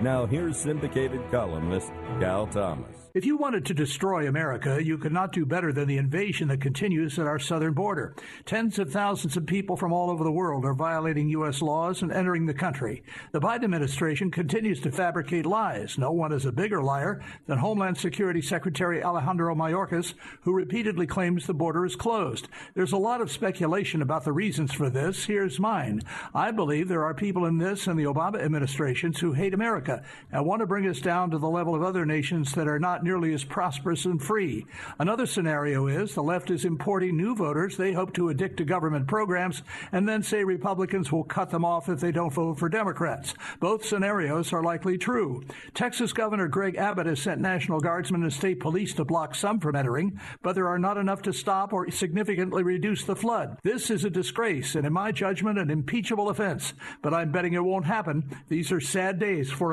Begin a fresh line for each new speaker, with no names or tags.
Now, here's syndicated columnist Cal Thomas.
If you wanted to destroy America, you could not do better than the invasion that continues at our southern border. Tens of thousands of people from all over the world are violating U.S. laws and entering the country. The Biden administration continues to fabricate lies. No one is a bigger liar than Homeland Security Secretary Alejandro Mayorkas, who repeatedly claims the border is closed. There's a lot of speculation about the reasons for this. Here's mine. I believe there are people in this and the Obama administrations who hate America and want to bring us down to the level of other nations that are not nearly as prosperous and free. Another scenario is the left is importing new voters they hope to addict to government programs and then say Republicans will cut them off if they don't vote for Democrats. Both scenarios are likely true. Texas Governor Greg Abbott has sent National Guardsmen and state police to block some from entering, but there are not enough to stop or significantly reduce the flood. This is a disgrace and, in my judgment, an impeachable offense, but I'm betting it won't happen. These are sad days for